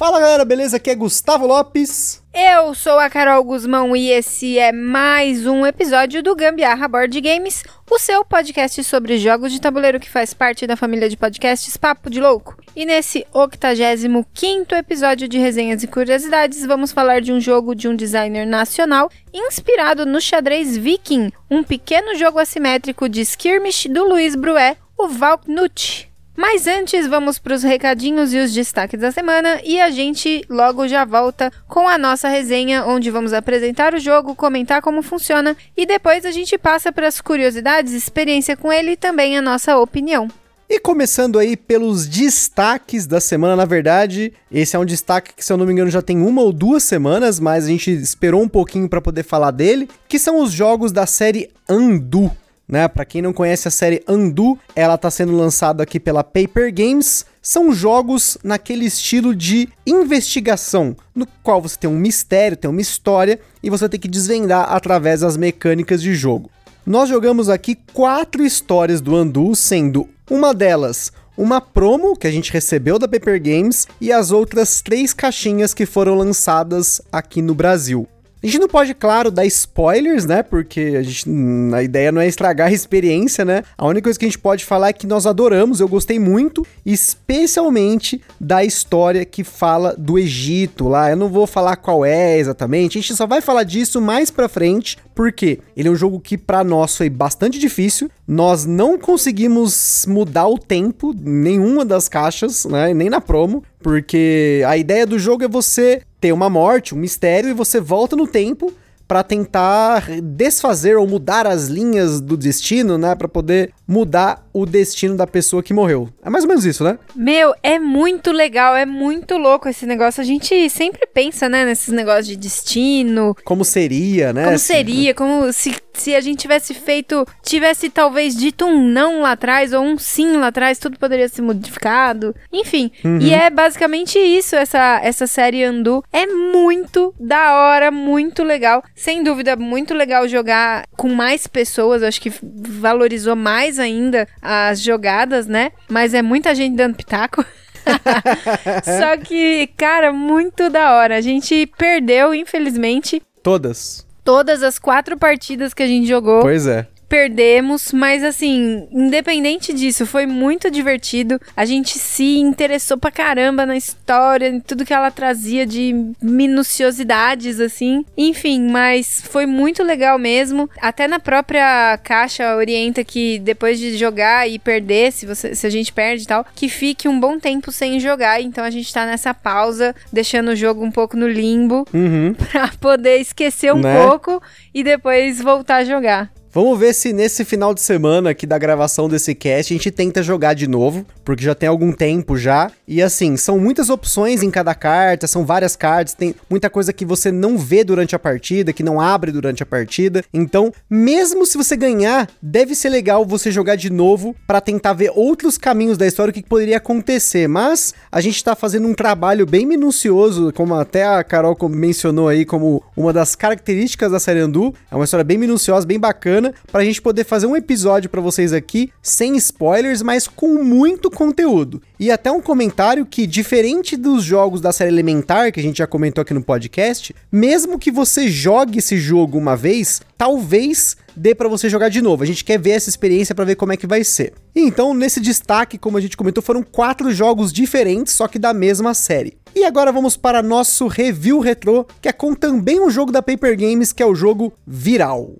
Fala galera, beleza? Aqui é Gustavo Lopes. Eu sou a Carol Guzmão e esse é mais um episódio do Gambiarra Board Games, o seu podcast sobre jogos de tabuleiro que faz parte da família de podcasts Papo de Louco. E nesse 85 episódio de resenhas e curiosidades, vamos falar de um jogo de um designer nacional inspirado no xadrez viking, um pequeno jogo assimétrico de skirmish do Luiz Bruet, o Valknut. Mas antes, vamos para os recadinhos e os destaques da semana e a gente logo já volta com a nossa resenha, onde vamos apresentar o jogo, comentar como funciona e depois a gente passa para as curiosidades, experiência com ele e também a nossa opinião. E começando aí pelos destaques da semana, na verdade, esse é um destaque que, se eu não me engano, já tem uma ou duas semanas, mas a gente esperou um pouquinho para poder falar dele, que são os jogos da série Andu né? Para quem não conhece a série Andu, ela está sendo lançada aqui pela Paper Games. São jogos naquele estilo de investigação, no qual você tem um mistério, tem uma história e você tem que desvendar através das mecânicas de jogo. Nós jogamos aqui quatro histórias do Andu, sendo uma delas uma promo que a gente recebeu da Paper Games e as outras três caixinhas que foram lançadas aqui no Brasil. A gente não pode, claro, dar spoilers, né? Porque a, gente, a ideia não é estragar a experiência, né? A única coisa que a gente pode falar é que nós adoramos, eu gostei muito, especialmente da história que fala do Egito lá. Eu não vou falar qual é exatamente, a gente só vai falar disso mais pra frente, porque ele é um jogo que para nós foi bastante difícil. Nós não conseguimos mudar o tempo, nenhuma das caixas, né? Nem na promo, porque a ideia do jogo é você ter uma morte, um mistério, e você volta no tempo para tentar desfazer ou mudar as linhas do destino, né, para poder mudar o destino da pessoa que morreu. É mais ou menos isso, né? Meu, é muito legal, é muito louco esse negócio. A gente sempre pensa, né, nesses negócios de destino. Como seria, né? Como seria, como se, se a gente tivesse feito, tivesse talvez dito um não lá atrás ou um sim lá atrás, tudo poderia ser modificado. Enfim, uhum. e é basicamente isso, essa, essa série Andu. É muito da hora, muito legal. Sem dúvida, muito legal jogar com mais pessoas, acho que valorizou mais ainda as jogadas, né? Mas é muita gente dando pitaco. Só que, cara, muito da hora. A gente perdeu, infelizmente. Todas. Todas as quatro partidas que a gente jogou. Pois é perdemos, mas assim, independente disso, foi muito divertido. A gente se interessou pra caramba na história, em tudo que ela trazia de minuciosidades, assim. Enfim, mas foi muito legal mesmo. Até na própria caixa orienta que depois de jogar e perder, se, você, se a gente perde e tal, que fique um bom tempo sem jogar. Então a gente tá nessa pausa, deixando o jogo um pouco no limbo, uhum. pra poder esquecer um né? pouco e depois voltar a jogar. Vamos ver se nesse final de semana aqui da gravação desse cast a gente tenta jogar de novo, porque já tem algum tempo já. E assim, são muitas opções em cada carta, são várias cartas, tem muita coisa que você não vê durante a partida, que não abre durante a partida. Então, mesmo se você ganhar, deve ser legal você jogar de novo para tentar ver outros caminhos da história, o que poderia acontecer. Mas a gente tá fazendo um trabalho bem minucioso, como até a Carol mencionou aí, como uma das características da série Andu. É uma história bem minuciosa, bem bacana bacana para a gente poder fazer um episódio para vocês aqui sem spoilers, mas com muito conteúdo. E até um comentário que, diferente dos jogos da série Elementar, que a gente já comentou aqui no podcast, mesmo que você jogue esse jogo uma vez, talvez dê para você jogar de novo. A gente quer ver essa experiência para ver como é que vai ser. Então, nesse destaque, como a gente comentou, foram quatro jogos diferentes, só que da mesma série. E agora vamos para nosso review retrô, que é com também um jogo da Paper Games, que é o jogo Viral.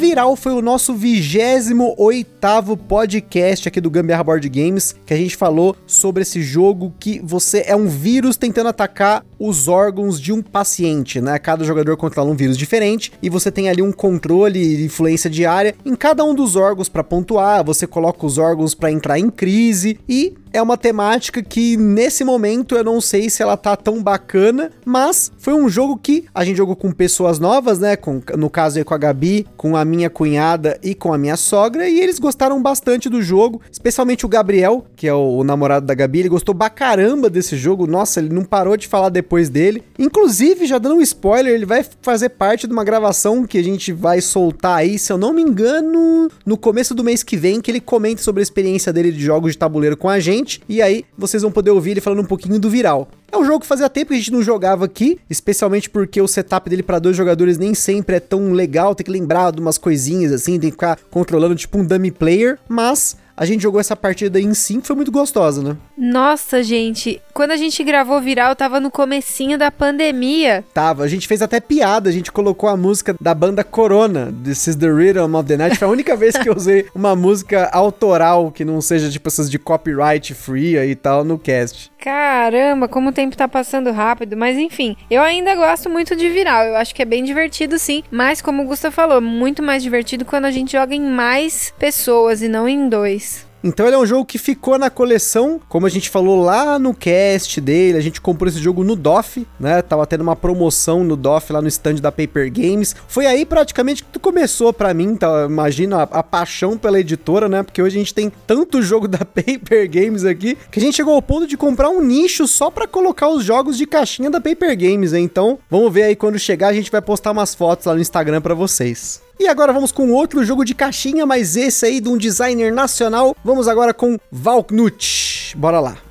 Viral foi o nosso 28 podcast aqui do Gambiarra Board Games, que a gente falou sobre esse jogo que você é um vírus tentando atacar os órgãos de um paciente, né? Cada jogador controla um vírus diferente e você tem ali um controle e influência diária em cada um dos órgãos para pontuar, você coloca os órgãos para entrar em crise e é uma temática que nesse momento eu não sei se ela tá tão bacana, mas foi um jogo que a gente jogou com pessoas novas, né? Com, no caso aí com a Gabi, com a minha cunhada e com a minha sogra, e eles gostaram bastante do jogo, especialmente o Gabriel, que é o, o namorado da Gabi, ele gostou ba caramba desse jogo, nossa, ele não parou de falar depois dele. Inclusive, já dando um spoiler, ele vai fazer parte de uma gravação que a gente vai soltar aí, se eu não me engano, no começo do mês que vem, que ele comenta sobre a experiência dele de jogos de tabuleiro com a gente e aí vocês vão poder ouvir ele falando um pouquinho do Viral. É um jogo que fazia tempo que a gente não jogava aqui, especialmente porque o setup dele para dois jogadores nem sempre é tão legal, tem que lembrar de umas coisinhas assim, tem que ficar controlando tipo um dummy player, mas a gente jogou essa partida em 5, foi muito gostosa, né? Nossa, gente, quando a gente gravou Viral, tava no comecinho da pandemia. Tava, a gente fez até piada, a gente colocou a música da banda Corona, This is the Rhythm of the Night, foi a única vez que eu usei uma música autoral, que não seja tipo essas de copyright free e tal, no cast. Caramba, como o tempo tá passando rápido, mas enfim, eu ainda gosto muito de Viral, eu acho que é bem divertido sim, mas como o Gusta falou, muito mais divertido quando a gente joga em mais pessoas e não em dois. Então ele é um jogo que ficou na coleção, como a gente falou lá no cast dele, a gente comprou esse jogo no DOF, né? Tava tendo uma promoção no DOF lá no stand da Paper Games. Foi aí praticamente que começou para mim, tá? Imagina a, a, paixão pela editora, né? Porque hoje a gente tem tanto jogo da Paper Games aqui que a gente chegou ao ponto de comprar um nicho só para colocar os jogos de caixinha da Paper Games, hein? Então, vamos ver aí quando chegar, a gente vai postar umas fotos lá no Instagram para vocês. E agora vamos com outro jogo de caixinha, mas esse aí de um designer nacional. Vamos agora com Valknut. Bora lá.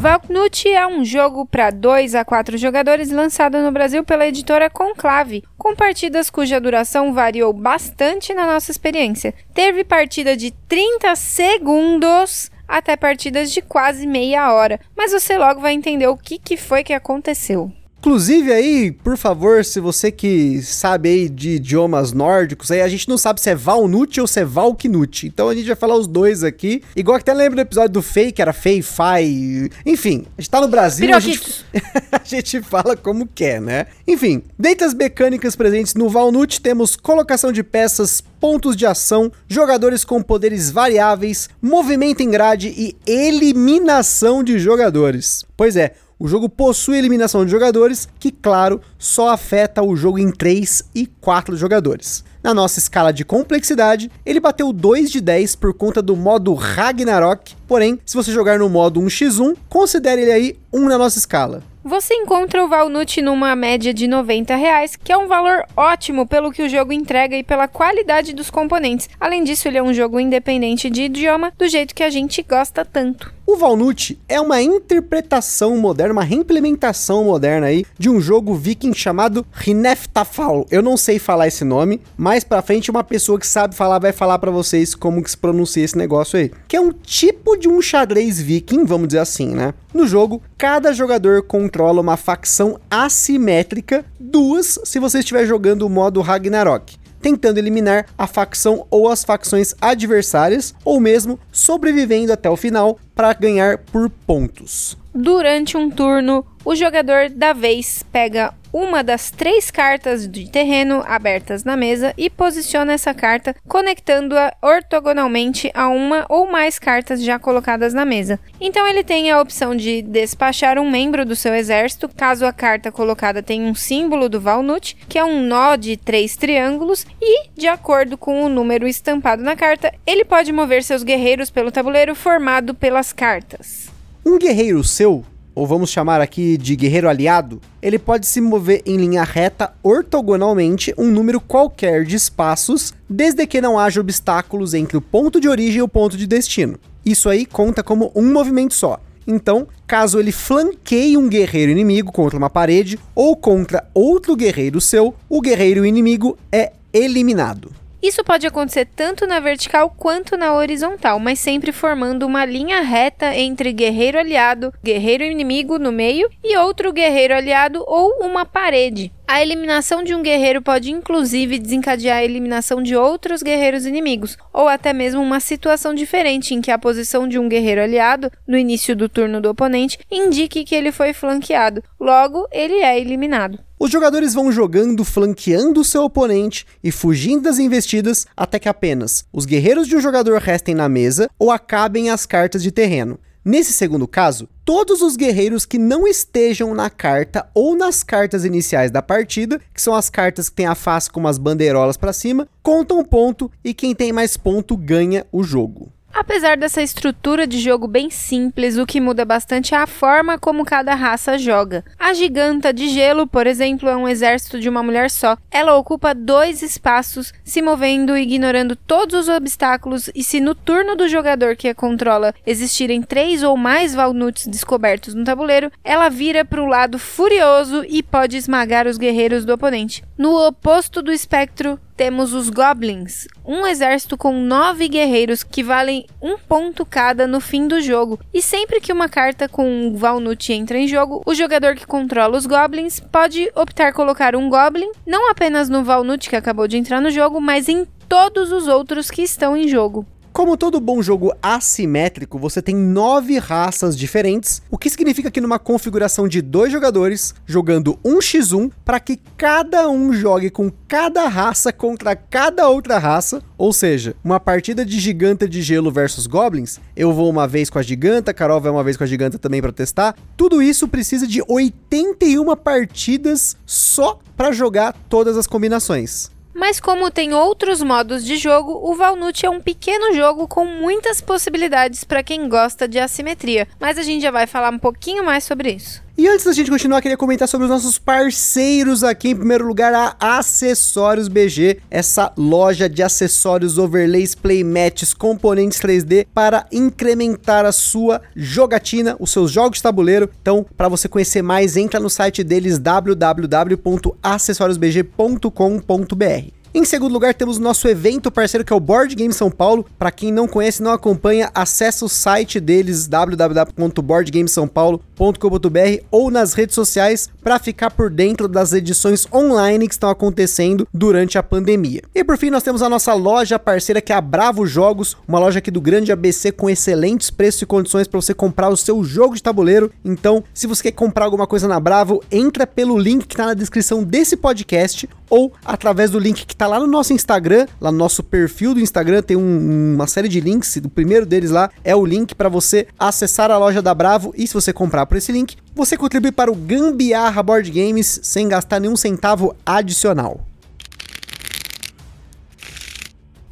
Valknut é um jogo para 2 a 4 jogadores lançado no Brasil pela editora Conclave, com partidas cuja duração variou bastante na nossa experiência. Teve partida de 30 segundos até partidas de quase meia hora, mas você logo vai entender o que, que foi que aconteceu. Inclusive aí, por favor, se você que sabe aí de idiomas nórdicos, aí a gente não sabe se é Valnut ou se é Valknut. Então a gente vai falar os dois aqui. Igual que até lembra do episódio do Fei, que era Fei, Fai. Enfim, a gente tá no Brasil, a gente, a gente fala como quer, né? Enfim, dentre as mecânicas presentes no Valnut, temos colocação de peças, pontos de ação, jogadores com poderes variáveis, movimento em grade e eliminação de jogadores. Pois é, o jogo possui eliminação de jogadores, que, claro, só afeta o jogo em 3 e 4 jogadores. Na nossa escala de complexidade, ele bateu 2 de 10 por conta do modo Ragnarok, porém, se você jogar no modo 1x1, considere ele aí 1 na nossa escala. Você encontra o Valnut numa média de 90 reais, que é um valor ótimo pelo que o jogo entrega e pela qualidade dos componentes. Além disso, ele é um jogo independente de idioma, do jeito que a gente gosta tanto. O Valnut é uma interpretação moderna, uma reimplementação moderna aí de um jogo viking chamado Hneftafall. Eu não sei falar esse nome, mais pra frente uma pessoa que sabe falar vai falar para vocês como que se pronuncia esse negócio aí. Que é um tipo de um xadrez viking, vamos dizer assim, né? No jogo, cada jogador controla uma facção assimétrica, duas se você estiver jogando o modo Ragnarok tentando eliminar a facção ou as facções adversárias, ou mesmo sobrevivendo até o final para ganhar por pontos. Durante um turno, o jogador da vez pega uma das três cartas de terreno abertas na mesa e posiciona essa carta, conectando-a ortogonalmente a uma ou mais cartas já colocadas na mesa. Então ele tem a opção de despachar um membro do seu exército, caso a carta colocada tenha um símbolo do Valnut, que é um nó de três triângulos, e, de acordo com o número estampado na carta, ele pode mover seus guerreiros pelo tabuleiro formado pelas cartas. Um guerreiro seu ou vamos chamar aqui de guerreiro aliado, ele pode se mover em linha reta ortogonalmente um número qualquer de espaços, desde que não haja obstáculos entre o ponto de origem e o ponto de destino. Isso aí conta como um movimento só. Então, caso ele flanqueie um guerreiro inimigo contra uma parede ou contra outro guerreiro seu, o guerreiro inimigo é eliminado. Isso pode acontecer tanto na vertical quanto na horizontal, mas sempre formando uma linha reta entre guerreiro aliado, guerreiro inimigo no meio e outro guerreiro aliado ou uma parede. A eliminação de um guerreiro pode inclusive desencadear a eliminação de outros guerreiros inimigos, ou até mesmo uma situação diferente em que a posição de um guerreiro aliado no início do turno do oponente indique que ele foi flanqueado, logo ele é eliminado. Os jogadores vão jogando flanqueando seu oponente e fugindo das investidas até que apenas os guerreiros de um jogador restem na mesa ou acabem as cartas de terreno. Nesse segundo caso, todos os guerreiros que não estejam na carta ou nas cartas iniciais da partida, que são as cartas que têm a face com as bandeirolas para cima, contam ponto e quem tem mais ponto ganha o jogo. Apesar dessa estrutura de jogo bem simples, o que muda bastante é a forma como cada raça joga. A giganta de gelo, por exemplo, é um exército de uma mulher só. Ela ocupa dois espaços, se movendo e ignorando todos os obstáculos, e se no turno do jogador que a controla existirem três ou mais Valnuts descobertos no tabuleiro, ela vira para o lado furioso e pode esmagar os guerreiros do oponente. No oposto do espectro, temos os Goblins, um exército com nove guerreiros que valem um ponto cada no fim do jogo. E sempre que uma carta com um Valnut entra em jogo, o jogador que controla os Goblins pode optar colocar um Goblin, não apenas no Valnut que acabou de entrar no jogo, mas em todos os outros que estão em jogo. Como todo bom jogo assimétrico, você tem nove raças diferentes, o que significa que numa configuração de dois jogadores, jogando um x 1 para que cada um jogue com cada raça contra cada outra raça, ou seja, uma partida de giganta de gelo versus goblins, eu vou uma vez com a giganta, Carol vai uma vez com a giganta também para testar, tudo isso precisa de 81 partidas só para jogar todas as combinações. Mas como tem outros modos de jogo, o Valnut é um pequeno jogo com muitas possibilidades para quem gosta de assimetria, mas a gente já vai falar um pouquinho mais sobre isso. E antes da gente continuar, queria comentar sobre os nossos parceiros aqui. Em primeiro lugar, a Acessórios BG, essa loja de acessórios, overlays, playmats, componentes 3D para incrementar a sua jogatina, os seus jogos de tabuleiro. Então, para você conhecer mais, entra no site deles www.acessoriosbg.com.br. Em segundo lugar, temos o nosso evento parceiro que é o Board Game São Paulo. Para quem não conhece, não acompanha, acessa o site deles www.boardgamesaopaulo.com.br ou nas redes sociais para ficar por dentro das edições online que estão acontecendo durante a pandemia. E por fim, nós temos a nossa loja parceira que é a Bravo Jogos, uma loja aqui do Grande ABC com excelentes preços e condições para você comprar o seu jogo de tabuleiro. Então, se você quer comprar alguma coisa na Bravo, entra pelo link que está na descrição desse podcast ou através do link que tá lá no nosso Instagram, lá no nosso perfil do Instagram tem um, uma série de links, o primeiro deles lá é o link para você acessar a loja da Bravo e se você comprar por esse link, você contribui para o Gambiarra Board Games sem gastar nenhum centavo adicional.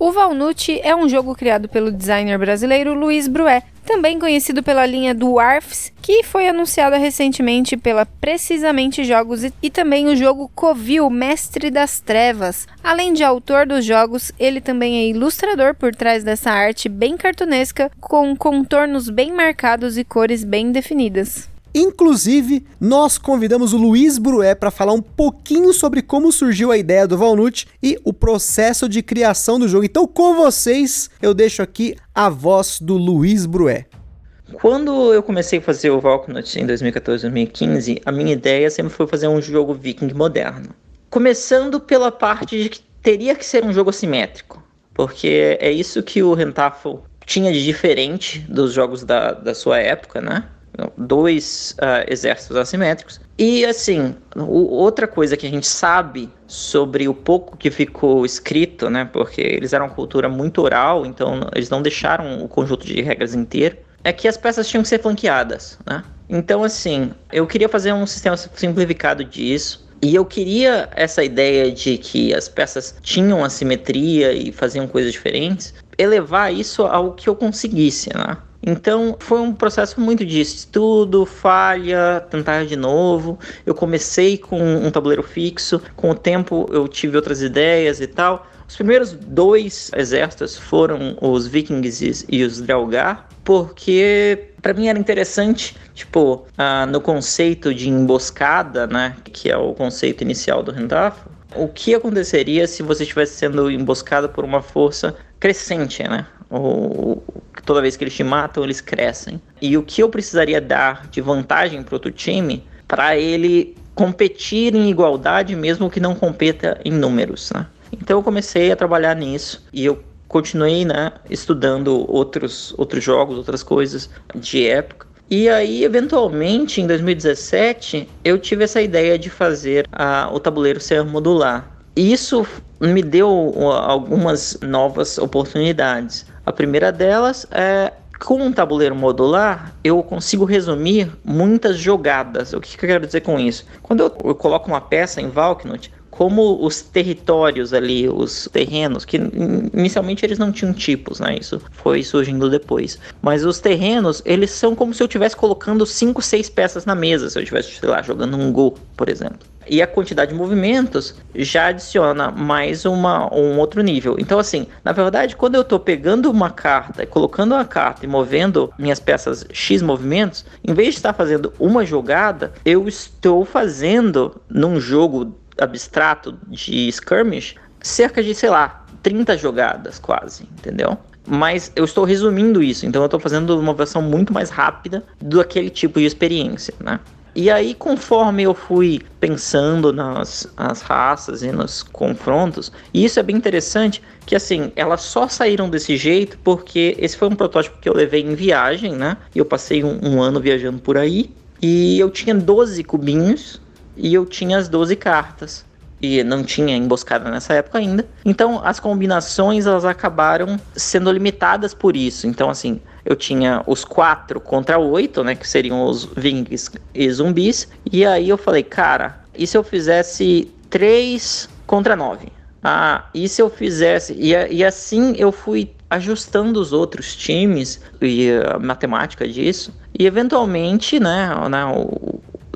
O Valnut é um jogo criado pelo designer brasileiro Luiz Bruet, também conhecido pela linha Dwarfs, que foi anunciada recentemente pela Precisamente Jogos e também o jogo Covil, Mestre das Trevas. Além de autor dos jogos, ele também é ilustrador por trás dessa arte bem cartunesca, com contornos bem marcados e cores bem definidas. Inclusive, nós convidamos o Luiz Brué para falar um pouquinho sobre como surgiu a ideia do Valnut e o processo de criação do jogo. Então, com vocês, eu deixo aqui a voz do Luiz Brué. Quando eu comecei a fazer o Valknut em 2014, 2015, a minha ideia sempre foi fazer um jogo viking moderno. Começando pela parte de que teria que ser um jogo assimétrico, porque é isso que o Rentafel tinha de diferente dos jogos da, da sua época, né? Dois uh, exércitos assimétricos. E assim, o, outra coisa que a gente sabe sobre o pouco que ficou escrito, né, porque eles eram uma cultura muito oral, então eles não deixaram o conjunto de regras inteiro, é que as peças tinham que ser flanqueadas, né? Então assim, eu queria fazer um sistema simplificado disso. E eu queria essa ideia de que as peças tinham assimetria e faziam coisas diferentes, elevar isso ao que eu conseguisse, né? Então foi um processo muito de estudo, falha, tentar de novo. Eu comecei com um tabuleiro fixo, com o tempo eu tive outras ideias e tal. Os primeiros dois exércitos foram os Vikings e os Draugr, porque para mim era interessante, tipo, uh, no conceito de emboscada, né, que é o conceito inicial do Rendafo, o que aconteceria se você estivesse sendo emboscado por uma força crescente, né? Ou, toda vez que eles te matam, eles crescem. E o que eu precisaria dar de vantagem para outro time para ele competir em igualdade, mesmo que não competa em números. Né? Então eu comecei a trabalhar nisso e eu continuei né, estudando outros, outros jogos, outras coisas de época. E aí, eventualmente, em 2017, eu tive essa ideia de fazer a, o tabuleiro ser modular. Isso me deu algumas novas oportunidades. A primeira delas é com um tabuleiro modular, eu consigo resumir muitas jogadas. O que, que eu quero dizer com isso? Quando eu, eu coloco uma peça em Valknut, como os territórios ali, os terrenos, que inicialmente eles não tinham tipos, né? Isso foi surgindo depois. Mas os terrenos, eles são como se eu estivesse colocando 5, 6 peças na mesa, se eu estivesse, sei lá, jogando um Go, por exemplo. E a quantidade de movimentos já adiciona mais uma, um outro nível. Então, assim, na verdade, quando eu estou pegando uma carta, colocando uma carta e movendo minhas peças X movimentos, em vez de estar fazendo uma jogada, eu estou fazendo num jogo abstrato de skirmish cerca de, sei lá, 30 jogadas quase, entendeu? Mas eu estou resumindo isso, então eu estou fazendo uma versão muito mais rápida do aquele tipo de experiência, né? E aí, conforme eu fui pensando nas as raças e nos confrontos, e isso é bem interessante, que assim, elas só saíram desse jeito porque esse foi um protótipo que eu levei em viagem, né? Eu passei um, um ano viajando por aí, e eu tinha 12 cubinhos, e eu tinha as 12 cartas. E não tinha emboscada nessa época ainda. Então as combinações elas acabaram sendo limitadas por isso. Então, assim, eu tinha os 4 contra 8, né? Que seriam os Vings e zumbis. E aí eu falei, cara, e se eu fizesse 3 contra 9? Ah, e se eu fizesse. E, e assim eu fui ajustando os outros times e a matemática disso. E eventualmente, né, né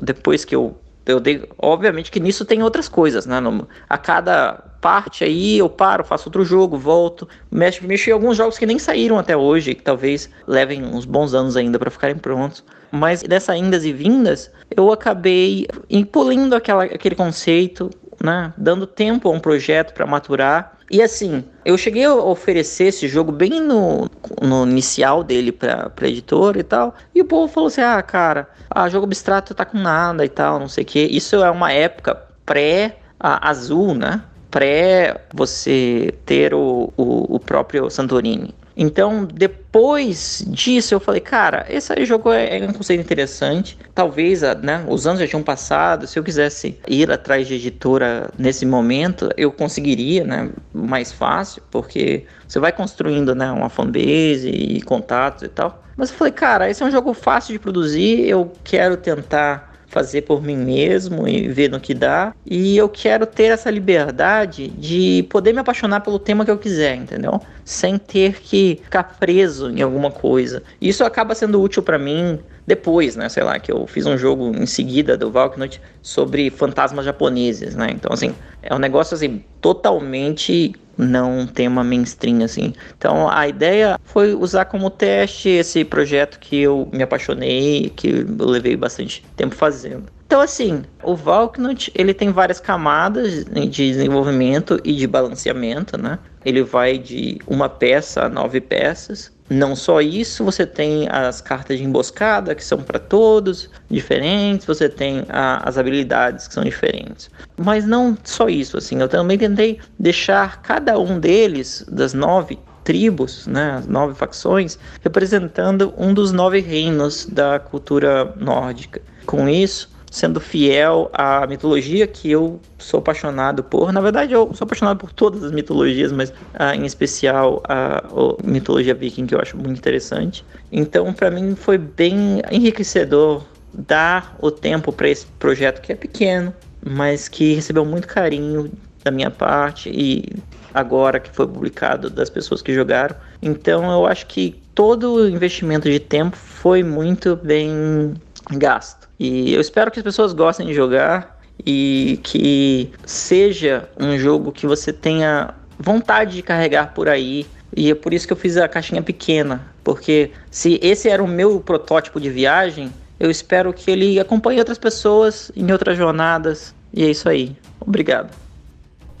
depois que eu eu dei, obviamente que nisso tem outras coisas, né? No, a cada parte aí eu paro, faço outro jogo, volto, mexo, mexo em alguns jogos que nem saíram até hoje, que talvez levem uns bons anos ainda para ficarem prontos. Mas dessas indas e vindas, eu acabei impolindo aquela, aquele conceito, né? Dando tempo a um projeto para maturar e assim, eu cheguei a oferecer esse jogo bem no, no inicial dele pra, pra editora e tal. E o povo falou assim: ah, cara, ah, jogo abstrato tá com nada e tal, não sei o que. Isso é uma época pré-azul, né? Pré você ter o, o, o próprio Santorini. Então, depois disso, eu falei, cara, esse jogo é, é um conceito interessante. Talvez, né, os anos já tinham passado. Se eu quisesse ir atrás de editora nesse momento, eu conseguiria, né, mais fácil, porque você vai construindo, né, uma fanbase e contatos e tal. Mas eu falei, cara, esse é um jogo fácil de produzir. Eu quero tentar fazer por mim mesmo e ver no que dá. E eu quero ter essa liberdade de poder me apaixonar pelo tema que eu quiser, entendeu? Sem ter que ficar preso em alguma coisa. Isso acaba sendo útil para mim depois, né? Sei lá, que eu fiz um jogo em seguida do Valknut sobre fantasmas japoneses, né? Então, assim, é um negócio assim totalmente não tema mainstream assim. Então a ideia foi usar como teste esse projeto que eu me apaixonei, que eu levei bastante tempo fazendo. Então assim, o Valknut ele tem várias camadas de desenvolvimento e de balanceamento, né? Ele vai de uma peça a nove peças. Não só isso, você tem as cartas de emboscada que são para todos diferentes, você tem a, as habilidades que são diferentes. Mas não só isso, assim, eu também tentei deixar cada um deles, das nove tribos, né, as nove facções, representando um dos nove reinos da cultura nórdica. Com isso, sendo fiel à mitologia que eu sou apaixonado por. Na verdade, eu sou apaixonado por todas as mitologias, mas ah, em especial a, a, mitologia viking, que eu acho muito interessante. Então, para mim, foi bem enriquecedor dar o tempo para esse projeto que é pequeno, mas que recebeu muito carinho da minha parte e agora que foi publicado das pessoas que jogaram. Então, eu acho que todo o investimento de tempo foi muito bem gasto. E eu espero que as pessoas gostem de jogar e que seja um jogo que você tenha vontade de carregar por aí. E é por isso que eu fiz a caixinha pequena, porque se esse era o meu protótipo de viagem, eu espero que ele acompanhe outras pessoas em outras jornadas. E é isso aí. Obrigado.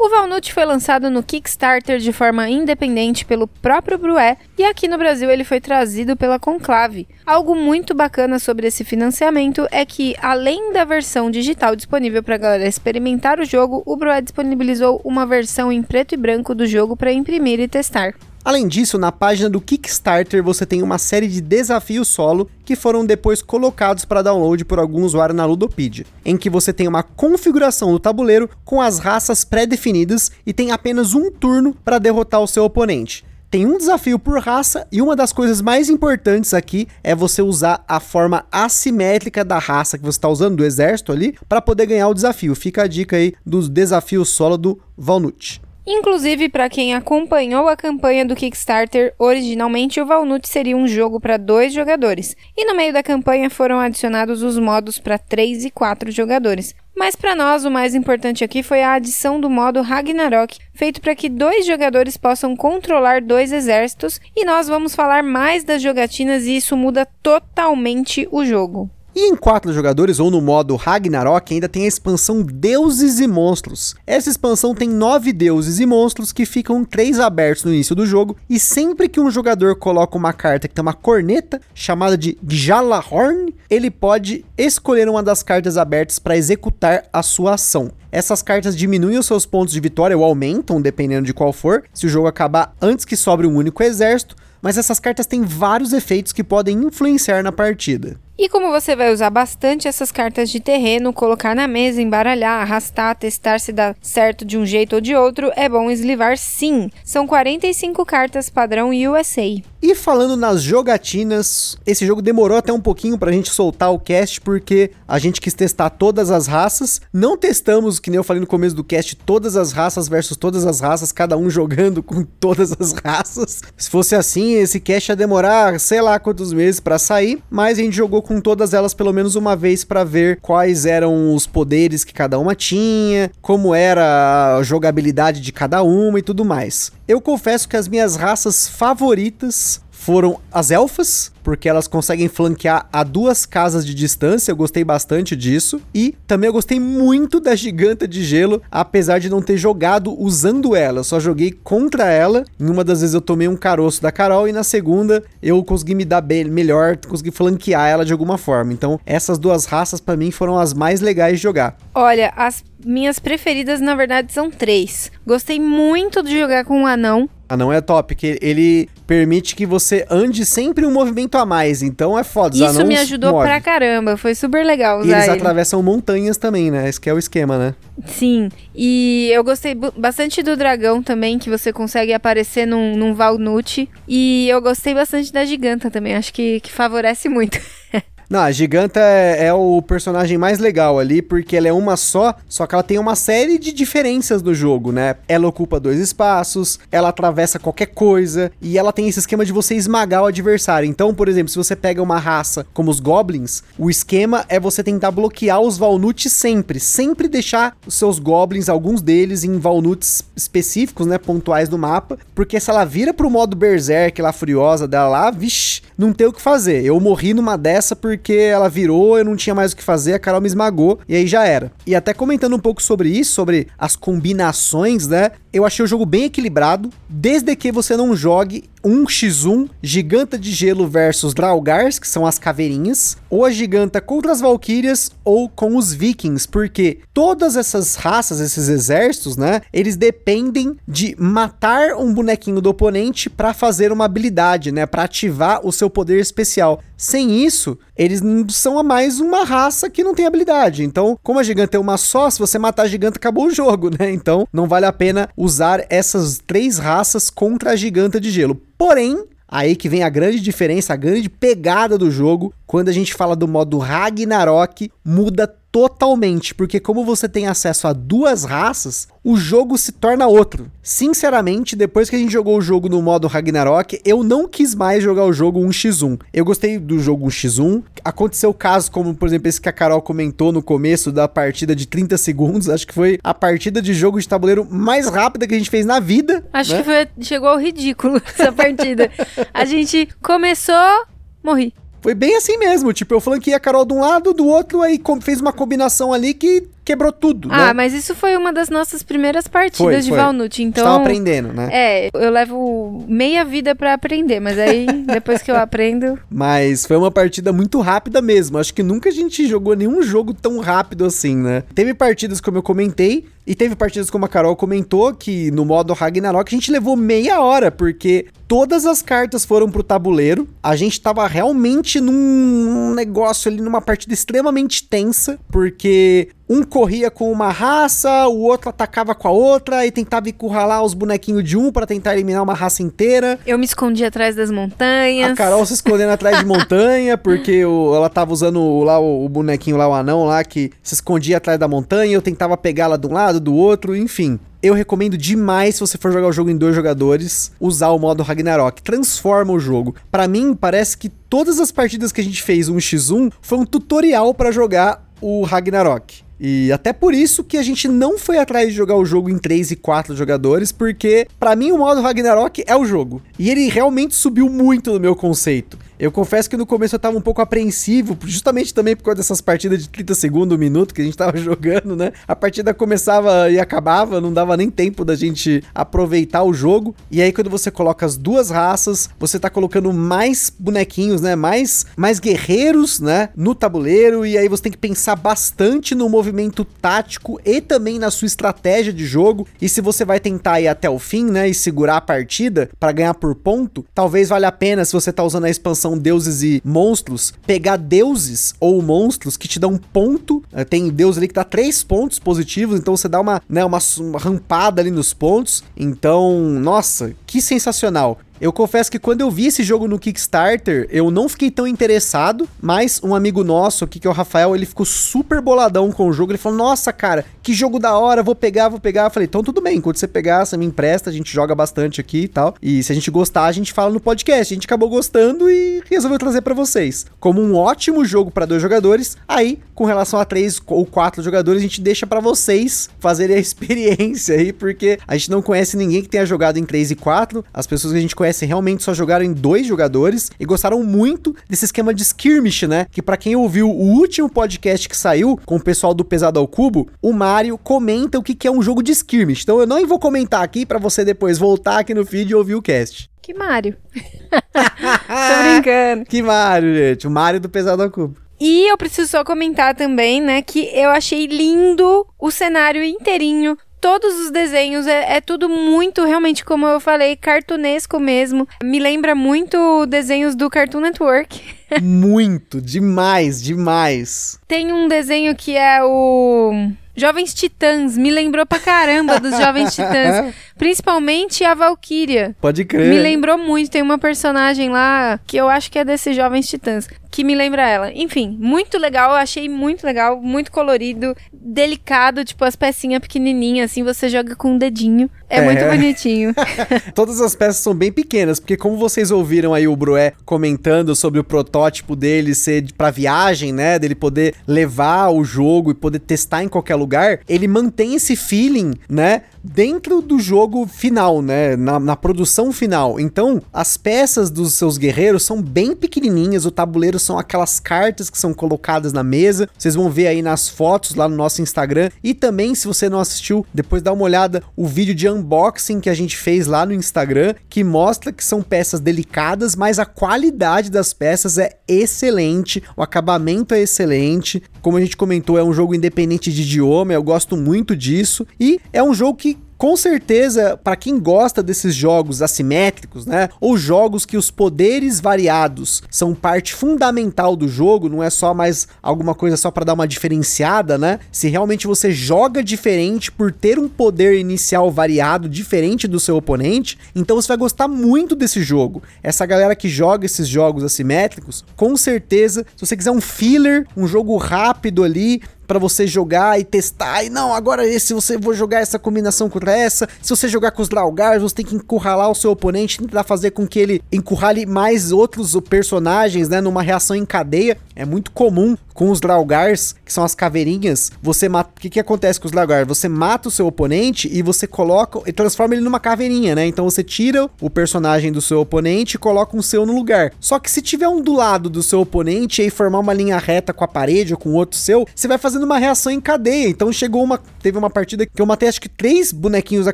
O Valnut foi lançado no Kickstarter de forma independente pelo próprio Brué e aqui no Brasil ele foi trazido pela Conclave. Algo muito bacana sobre esse financiamento é que, além da versão digital disponível para a galera experimentar o jogo, o Brué disponibilizou uma versão em preto e branco do jogo para imprimir e testar. Além disso, na página do Kickstarter você tem uma série de desafios solo que foram depois colocados para download por algum usuário na Ludopedia, em que você tem uma configuração do tabuleiro com as raças pré-definidas e tem apenas um turno para derrotar o seu oponente. Tem um desafio por raça e uma das coisas mais importantes aqui é você usar a forma assimétrica da raça que você está usando, do exército ali, para poder ganhar o desafio. Fica a dica aí dos desafios solo do Valnut. Inclusive, para quem acompanhou a campanha do Kickstarter, originalmente o Valnut seria um jogo para dois jogadores, e no meio da campanha foram adicionados os modos para três e quatro jogadores. Mas para nós o mais importante aqui foi a adição do modo Ragnarok, feito para que dois jogadores possam controlar dois exércitos, e nós vamos falar mais das jogatinas e isso muda totalmente o jogo. E em quatro jogadores ou no modo Ragnarok ainda tem a expansão Deuses e Monstros. Essa expansão tem nove deuses e monstros que ficam três abertos no início do jogo e sempre que um jogador coloca uma carta que tem uma corneta chamada de Gjallarhorn, ele pode escolher uma das cartas abertas para executar a sua ação. Essas cartas diminuem os seus pontos de vitória ou aumentam, dependendo de qual for, se o jogo acabar antes que sobre um único exército, mas essas cartas têm vários efeitos que podem influenciar na partida. E como você vai usar bastante essas cartas de terreno, colocar na mesa, embaralhar, arrastar, testar se dá certo de um jeito ou de outro, é bom eslivar sim. São 45 cartas padrão USA. E falando nas jogatinas, esse jogo demorou até um pouquinho pra gente soltar o cast, porque a gente quis testar todas as raças. Não testamos, que nem eu falei no começo do cast, todas as raças versus todas as raças, cada um jogando com todas as raças. Se fosse assim, esse cast ia demorar sei lá quantos meses para sair, mas a gente jogou com todas elas pelo menos uma vez para ver quais eram os poderes que cada uma tinha, como era a jogabilidade de cada uma e tudo mais. Eu confesso que as minhas raças favoritas foram as elfas, porque elas conseguem flanquear a duas casas de distância, eu gostei bastante disso. E também eu gostei muito da giganta de gelo, apesar de não ter jogado usando ela, eu só joguei contra ela. Em uma das vezes eu tomei um caroço da Carol e na segunda eu consegui me dar bem, melhor, consegui flanquear ela de alguma forma. Então, essas duas raças para mim foram as mais legais de jogar. Olha, as minhas preferidas na verdade são três. Gostei muito de jogar com o um anão. Anão é top, que ele permite que você ande sempre um movimento a mais, então é foda. Isso me ajudou pra caramba, foi super legal usar E eles ele. atravessam montanhas também, né? Esse é o esquema, né? Sim, e eu gostei bastante do dragão também, que você consegue aparecer num, num Valnut. E eu gostei bastante da giganta também, acho que, que favorece muito. Não, a Giganta é, é, o personagem mais legal ali, porque ela é uma só, só que ela tem uma série de diferenças no jogo, né? Ela ocupa dois espaços, ela atravessa qualquer coisa, e ela tem esse esquema de você esmagar o adversário. Então, por exemplo, se você pega uma raça como os Goblins, o esquema é você tentar bloquear os Valnuts sempre, sempre deixar os seus Goblins, alguns deles, em Valnuts específicos, né, pontuais no mapa, porque se ela vira pro modo Berserk lá, furiosa dela lá, vixi, não tem o que fazer. Eu morri numa dessa porque ela virou, eu não tinha mais o que fazer, a Carol me esmagou e aí já era. E até comentando um pouco sobre isso, sobre as combinações, né? Eu achei o jogo bem equilibrado, desde que você não jogue 1x1 Giganta de Gelo versus Draugars, que são as caveirinhas, ou a Giganta contra as Valkyrias ou com os Vikings, porque todas essas raças, esses exércitos, né, eles dependem de matar um bonequinho do oponente para fazer uma habilidade, né, para ativar o seu poder especial. Sem isso, eles são a mais uma raça que não tem habilidade. Então, como a giganta é uma só, se você matar a giganta, acabou o jogo, né? Então, não vale a pena usar essas três raças contra a giganta de gelo. Porém, aí que vem a grande diferença, a grande pegada do jogo, quando a gente fala do modo Ragnarok, muda totalmente, porque como você tem acesso a duas raças, o jogo se torna outro. Sinceramente, depois que a gente jogou o jogo no modo Ragnarok, eu não quis mais jogar o jogo 1x1. Eu gostei do jogo 1x1. Aconteceu casos como, por exemplo, esse que a Carol comentou no começo da partida de 30 segundos. Acho que foi a partida de jogo de tabuleiro mais rápida que a gente fez na vida. Acho né? que foi, chegou ao ridículo essa partida. a gente começou, morri. Foi bem assim mesmo, tipo, eu flanquei a Carol de um lado, do outro, aí fez uma combinação ali que quebrou tudo, Ah, né? mas isso foi uma das nossas primeiras partidas Foi, de foi. Valnut, então... tava aprendendo, né? É, eu levo meia vida pra aprender, mas aí depois que eu aprendo, Mas foi uma partida muito rápida mesmo. Acho que nunca a gente jogou nenhum jogo tão rápido assim, né? Teve partidas, como eu comentei, e teve partidas como a Carol comentou, que no modo Ragnarok a gente levou meia hora, porque todas as cartas foram pro tabuleiro. A gente tava realmente num negócio ali, numa partida extremamente tensa, porque um corria com uma raça, o outro atacava com a outra e tentava encurralar os bonequinhos de um pra tentar eliminar uma raça inteira. eu me escondi atrás das montanhas. A Carol se escondendo atrás de montanha, porque o- ela tava usando o- lá o, o bonequinho lá, o anão lá, que se escondia atrás da montanha, eu tentava pegá-la de um lado, do outro, enfim. Eu recomendo demais, se você for jogar o jogo em dois jogadores, usar o modo Ragnarok. Transforma o jogo. Pra mim, parece que todas as partidas que a gente fez 1x1 foi um tutorial pra jogar o Ragnarok. E até por isso que a gente não foi atrás de jogar o jogo em 3 e 4 jogadores, porque pra mim o modo Ragnarok é o jogo. E ele realmente subiu muito no meu conceito. Eu confesso que no começo eu tava um pouco apreensivo, justamente também por causa dessas partidas de 30 segundos, um minuto que a gente tava jogando, né? A partida começava e acabava, não dava nem tempo da gente aproveitar o jogo. E aí quando você coloca as duas raças, você tá colocando mais bonequinhos, né? Mais, mais guerreiros, né? No tabuleiro. E aí você tem que pensar bastante no movimento tático e também na sua estratégia de jogo. E se você vai tentar ir até o fim, né? E segurar a partida para ganhar por ponto, talvez valha a pena, se você tá usando a expansão Deuses e Monstros, pegar deuses ou monstros que te dão um ponto. Eh, Tem deus ali que dá três pontos positivos, então você dá uma, né, uma rampada ali nos pontos. Então, nossa, que sensacional. Eu confesso que quando eu vi esse jogo no Kickstarter, eu não fiquei tão interessado, mas um amigo nosso aqui, que é o Rafael, ele ficou super boladão com o jogo. Ele falou: Nossa, cara, que jogo da hora, vou pegar, vou pegar. Eu falei: Então tudo bem, quando você pegar, você me empresta, a gente joga bastante aqui e tal. E se a gente gostar, a gente fala no podcast. A gente acabou gostando e resolveu trazer pra vocês. Como um ótimo jogo pra dois jogadores, aí, com relação a três ou quatro jogadores, a gente deixa pra vocês fazerem a experiência aí, porque a gente não conhece ninguém que tenha jogado em 3 e 4. As pessoas que a gente conhece realmente só jogaram em dois jogadores e gostaram muito desse esquema de skirmish, né? Que pra quem ouviu o último podcast que saiu com o pessoal do Pesado ao Cubo, o Mário comenta o que que é um jogo de skirmish. Então eu não vou comentar aqui pra você depois voltar aqui no feed e ouvir o cast. Que Mário. Tô brincando. Que Mário, gente. O Mário do Pesado ao Cubo. E eu preciso só comentar também, né, que eu achei lindo o cenário inteirinho. Todos os desenhos, é, é tudo muito, realmente, como eu falei, cartunesco mesmo. Me lembra muito desenhos do Cartoon Network. Muito, demais, demais. Tem um desenho que é o Jovens Titãs. Me lembrou pra caramba dos Jovens Titãs. Principalmente a Valkyria. Pode crer. Me lembrou muito, tem uma personagem lá que eu acho que é desses Jovens Titãs, que me lembra ela. Enfim, muito legal, eu achei muito legal, muito colorido, delicado, tipo as pecinhas pequenininhas, assim, você joga com um dedinho. É, É. muito bonitinho. Todas as peças são bem pequenas, porque como vocês ouviram aí o Brué comentando sobre o protótipo dele ser pra viagem, né, dele poder levar o jogo e poder testar em qualquer lugar, ele mantém esse feeling, né, dentro do jogo final, né, na, na produção final. Então, as peças dos seus guerreiros são bem pequenininhas, o tabuleiro são aquelas cartas que são colocadas na mesa. Vocês vão ver aí nas fotos lá no nosso Instagram e também se você não assistiu, depois dá uma olhada o vídeo de unboxing que a gente fez lá no Instagram, que mostra que são peças delicadas, mas a qualidade das peças é excelente, o acabamento é excelente. Como a gente comentou, é um jogo independente de idioma, eu gosto muito disso. E é um jogo que com certeza, para quem gosta desses jogos assimétricos, né? Ou jogos que os poderes variados são parte fundamental do jogo, não é só mais alguma coisa só para dar uma diferenciada, né? Se realmente você joga diferente por ter um poder inicial variado diferente do seu oponente, então você vai gostar muito desse jogo. Essa galera que joga esses jogos assimétricos, com certeza, se você quiser um filler, um jogo rápido ali, para você jogar e testar. E não, agora esse você vou jogar essa combinação contra essa. Se você jogar com os Draugars, você tem que encurralar o seu oponente, tentar fazer com que ele encurrale mais outros personagens, né, numa reação em cadeia. É muito comum com os Draugars, que são as caveirinhas, você mata. O que, que acontece com os Draugars? Você mata o seu oponente e você coloca. e transforma ele numa caveirinha, né? Então você tira o personagem do seu oponente e coloca um seu no lugar. Só que se tiver um do lado do seu oponente e formar uma linha reta com a parede ou com outro seu, você vai fazendo uma reação em cadeia. Então chegou uma. Teve uma partida que eu matei acho que três bonequinhos da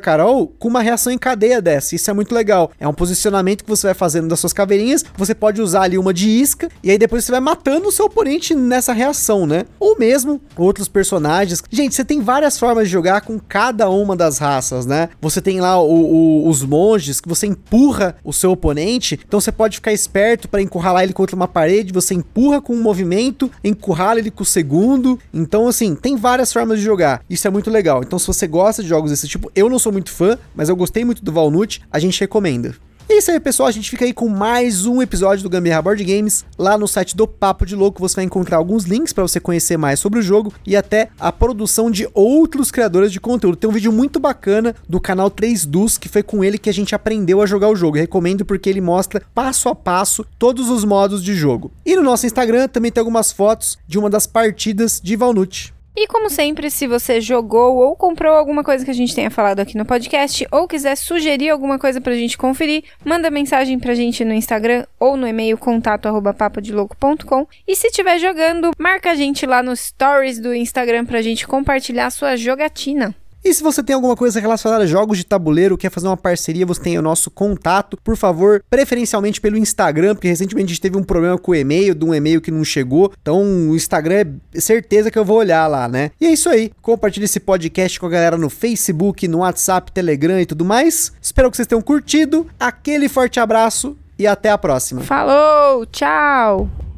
Carol com uma reação em cadeia dessa. Isso é muito legal. É um posicionamento que você vai fazendo das suas caveirinhas. Você pode usar ali uma de isca e aí depois você vai matando o seu oponente nessa reação, né? Ou mesmo outros personagens. Gente, você tem várias formas de jogar com cada uma das raças, né? Você tem lá o, o, os monges que você empurra o seu oponente, então você pode ficar esperto para encurralar ele contra uma parede. Você empurra com um movimento, encurrala ele com o segundo. Então, assim, tem várias formas de jogar. Isso é muito legal. Então, se você gosta de jogos desse tipo, eu não sou muito fã, mas eu gostei muito do Valnut, a gente recomenda. É isso aí, pessoal. A gente fica aí com mais um episódio do Gambiarra Board Games. Lá no site do Papo de Louco você vai encontrar alguns links para você conhecer mais sobre o jogo e até a produção de outros criadores de conteúdo. Tem um vídeo muito bacana do canal 3 Dus, que foi com ele que a gente aprendeu a jogar o jogo. Recomendo porque ele mostra passo a passo todos os modos de jogo. E no nosso Instagram também tem algumas fotos de uma das partidas de Valnut. E como sempre, se você jogou ou comprou alguma coisa que a gente tenha falado aqui no podcast, ou quiser sugerir alguma coisa pra gente conferir, manda mensagem pra gente no Instagram ou no e-mail contato arroba papodelouco.com. E se estiver jogando, marca a gente lá nos stories do Instagram pra gente compartilhar sua jogatina. E se você tem alguma coisa relacionada a jogos de tabuleiro, quer fazer uma parceria, você tem o nosso contato, por favor, preferencialmente pelo Instagram, porque recentemente a gente teve um problema com o e-mail, de um e-mail que não chegou. Então, o Instagram é certeza que eu vou olhar lá, né? E é isso aí. Compartilhe esse podcast com a galera no Facebook, no WhatsApp, Telegram e tudo mais. Espero que vocês tenham curtido. Aquele forte abraço e até a próxima. Falou, tchau!